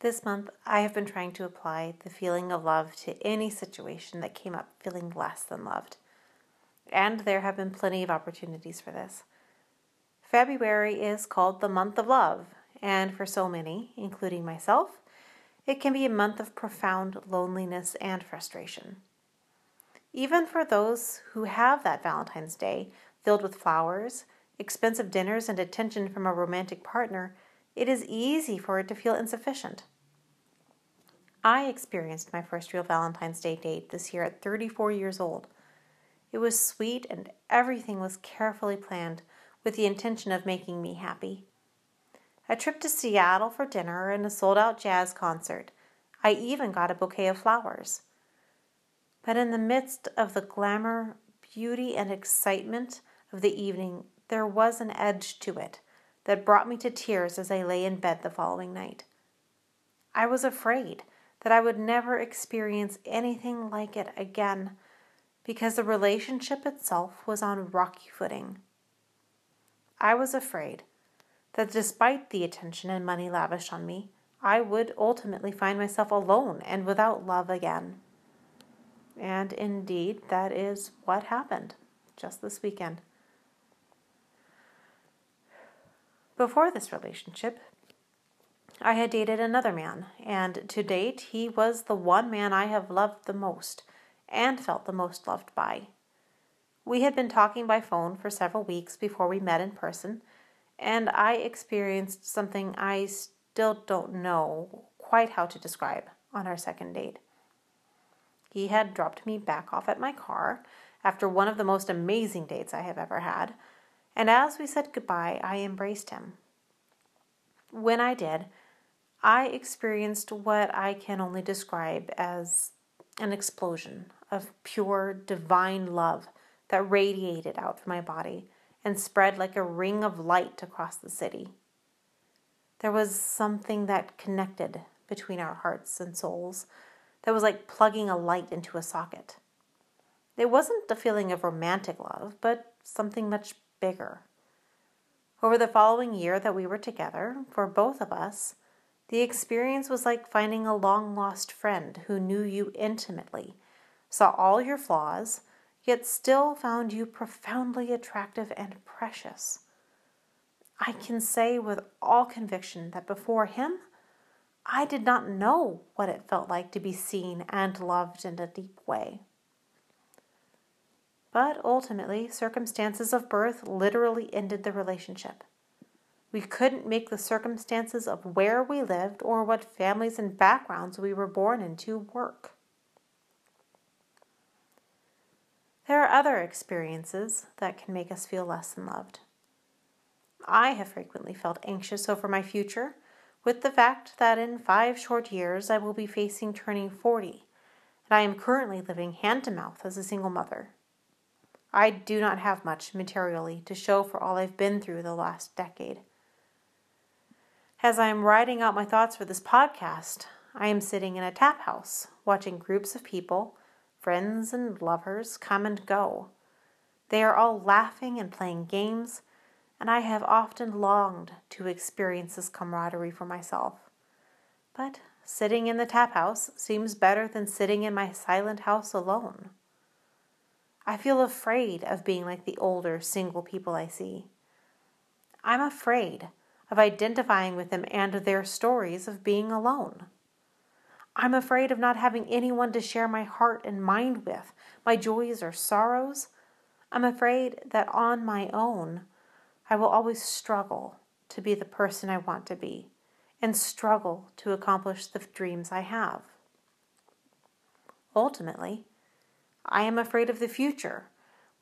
This month, I have been trying to apply the feeling of love to any situation that came up feeling less than loved. And there have been plenty of opportunities for this. February is called the month of love, and for so many, including myself, it can be a month of profound loneliness and frustration. Even for those who have that Valentine's Day filled with flowers, expensive dinners, and attention from a romantic partner, it is easy for it to feel insufficient. I experienced my first real Valentine's Day date this year at 34 years old. It was sweet and everything was carefully planned with the intention of making me happy. A trip to Seattle for dinner and a sold out jazz concert. I even got a bouquet of flowers. But in the midst of the glamour, beauty, and excitement of the evening, there was an edge to it that brought me to tears as I lay in bed the following night. I was afraid that I would never experience anything like it again because the relationship itself was on rocky footing. I was afraid that despite the attention and money lavished on me, I would ultimately find myself alone and without love again. And indeed, that is what happened just this weekend. Before this relationship, I had dated another man, and to date, he was the one man I have loved the most and felt the most loved by. We had been talking by phone for several weeks before we met in person, and I experienced something I still don't know quite how to describe on our second date. He had dropped me back off at my car after one of the most amazing dates I have ever had, and as we said goodbye, I embraced him. When I did, I experienced what I can only describe as an explosion of pure divine love that radiated out from my body and spread like a ring of light across the city. There was something that connected between our hearts and souls that was like plugging a light into a socket. It wasn't a feeling of romantic love, but something much bigger. Over the following year that we were together, for both of us, the experience was like finding a long lost friend who knew you intimately, saw all your flaws, yet still found you profoundly attractive and precious. I can say with all conviction that before him, I did not know what it felt like to be seen and loved in a deep way. But ultimately, circumstances of birth literally ended the relationship. We couldn't make the circumstances of where we lived or what families and backgrounds we were born into work. There are other experiences that can make us feel less than loved. I have frequently felt anxious over my future, with the fact that in five short years I will be facing turning 40, and I am currently living hand to mouth as a single mother. I do not have much materially to show for all I've been through the last decade. As I am writing out my thoughts for this podcast, I am sitting in a tap house watching groups of people, friends and lovers, come and go. They are all laughing and playing games, and I have often longed to experience this camaraderie for myself. But sitting in the tap house seems better than sitting in my silent house alone. I feel afraid of being like the older single people I see. I'm afraid of identifying with them and their stories of being alone. I'm afraid of not having anyone to share my heart and mind with, my joys or sorrows. I'm afraid that on my own, I will always struggle to be the person I want to be and struggle to accomplish the dreams I have. Ultimately, I am afraid of the future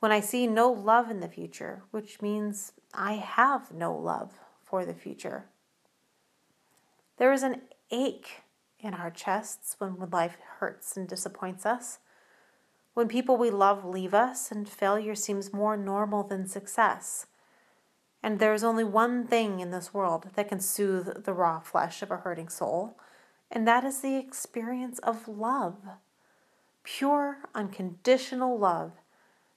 when I see no love in the future, which means I have no love for the future. There is an ache in our chests when life hurts and disappoints us. When people we love leave us and failure seems more normal than success. And there is only one thing in this world that can soothe the raw flesh of a hurting soul, and that is the experience of love. Pure, unconditional love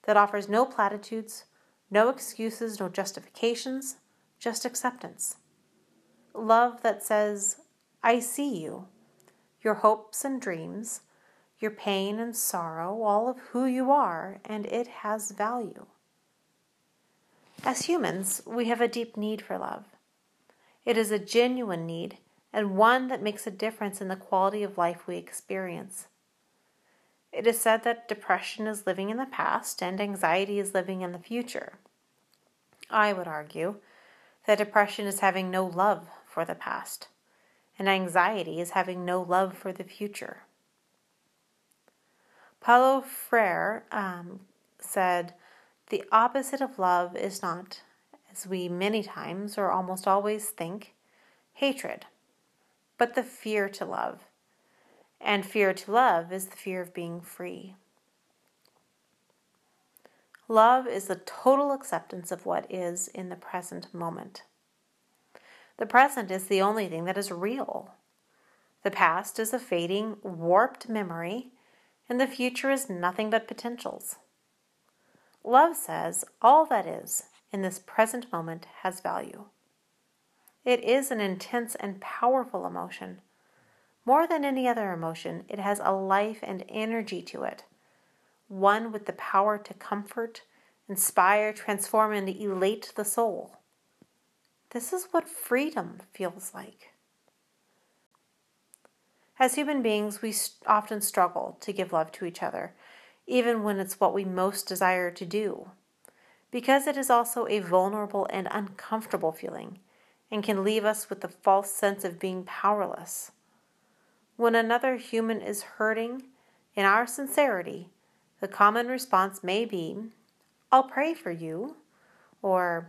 that offers no platitudes, no excuses, no justifications, just acceptance. Love that says, I see you, your hopes and dreams, your pain and sorrow, all of who you are, and it has value. As humans, we have a deep need for love. It is a genuine need and one that makes a difference in the quality of life we experience. It is said that depression is living in the past and anxiety is living in the future. I would argue that depression is having no love for the past, and anxiety is having no love for the future. Paulo Freire um, said, The opposite of love is not, as we many times or almost always think, hatred, but the fear to love and fear to love is the fear of being free. Love is the total acceptance of what is in the present moment. The present is the only thing that is real. The past is a fading, warped memory, and the future is nothing but potentials. Love says all that is in this present moment has value. It is an intense and powerful emotion more than any other emotion, it has a life and energy to it, one with the power to comfort, inspire, transform, and elate the soul. This is what freedom feels like. As human beings, we often struggle to give love to each other, even when it's what we most desire to do, because it is also a vulnerable and uncomfortable feeling and can leave us with the false sense of being powerless. When another human is hurting, in our sincerity, the common response may be, I'll pray for you, or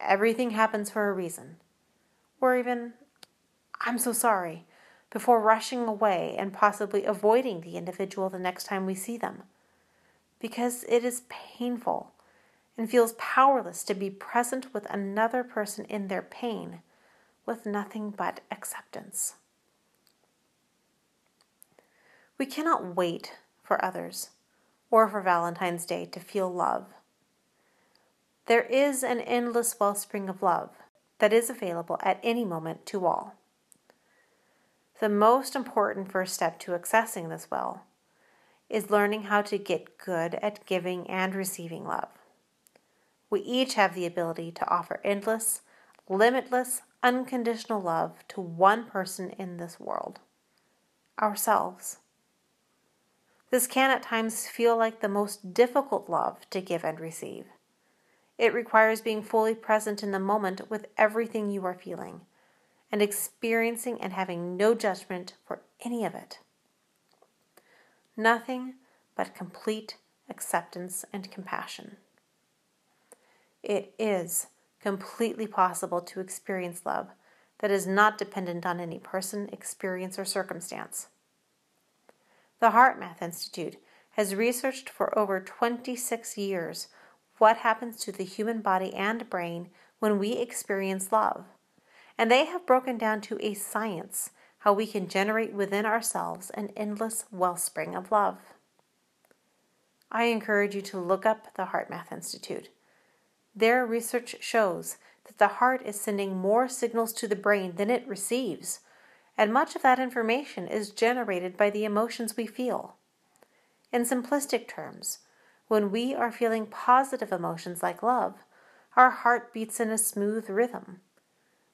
everything happens for a reason, or even, I'm so sorry, before rushing away and possibly avoiding the individual the next time we see them. Because it is painful and feels powerless to be present with another person in their pain with nothing but acceptance. We cannot wait for others or for Valentine's Day to feel love. There is an endless wellspring of love that is available at any moment to all. The most important first step to accessing this well is learning how to get good at giving and receiving love. We each have the ability to offer endless, limitless, unconditional love to one person in this world ourselves. This can at times feel like the most difficult love to give and receive. It requires being fully present in the moment with everything you are feeling and experiencing and having no judgment for any of it. Nothing but complete acceptance and compassion. It is completely possible to experience love that is not dependent on any person, experience, or circumstance. The HeartMath Institute has researched for over 26 years what happens to the human body and brain when we experience love. And they have broken down to a science how we can generate within ourselves an endless wellspring of love. I encourage you to look up the HeartMath Institute. Their research shows that the heart is sending more signals to the brain than it receives and much of that information is generated by the emotions we feel. In simplistic terms, when we are feeling positive emotions like love, our heart beats in a smooth rhythm.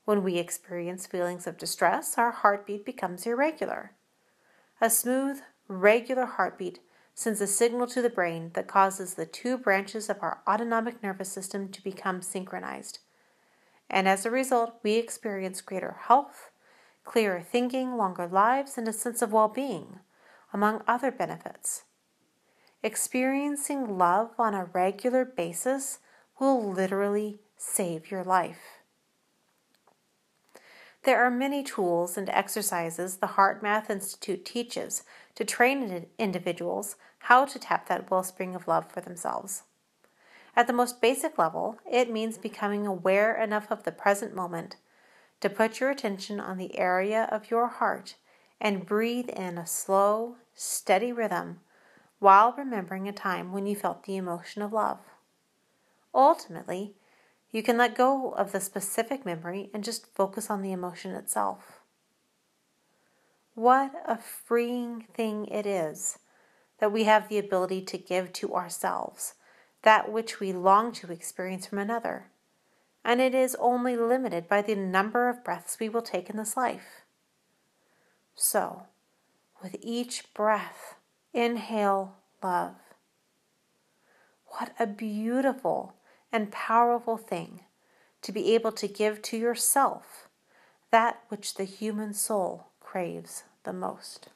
When we experience feelings of distress, our heartbeat becomes irregular. A smooth, regular heartbeat sends a signal to the brain that causes the two branches of our autonomic nervous system to become synchronized. And as a result, we experience greater health, clearer thinking, longer lives, and a sense of well being, among other benefits. Experiencing love on a regular basis will literally save your life. There are many tools and exercises the HeartMath Institute teaches to train individuals how to tap that wellspring of love for themselves. At the most basic level, it means becoming aware enough of the present moment to put your attention on the area of your heart and breathe in a slow, steady rhythm while remembering a time when you felt the emotion of love. Ultimately, you can let go of the specific memory and just focus on the emotion itself. What a freeing thing it is that we have the ability to give to ourselves that which we long to experience from another, and it is only limited by the number of breaths we will take in this life. So, with each breath, inhale love. What a beautiful and powerful thing to be able to give to yourself that which the human soul craves the most.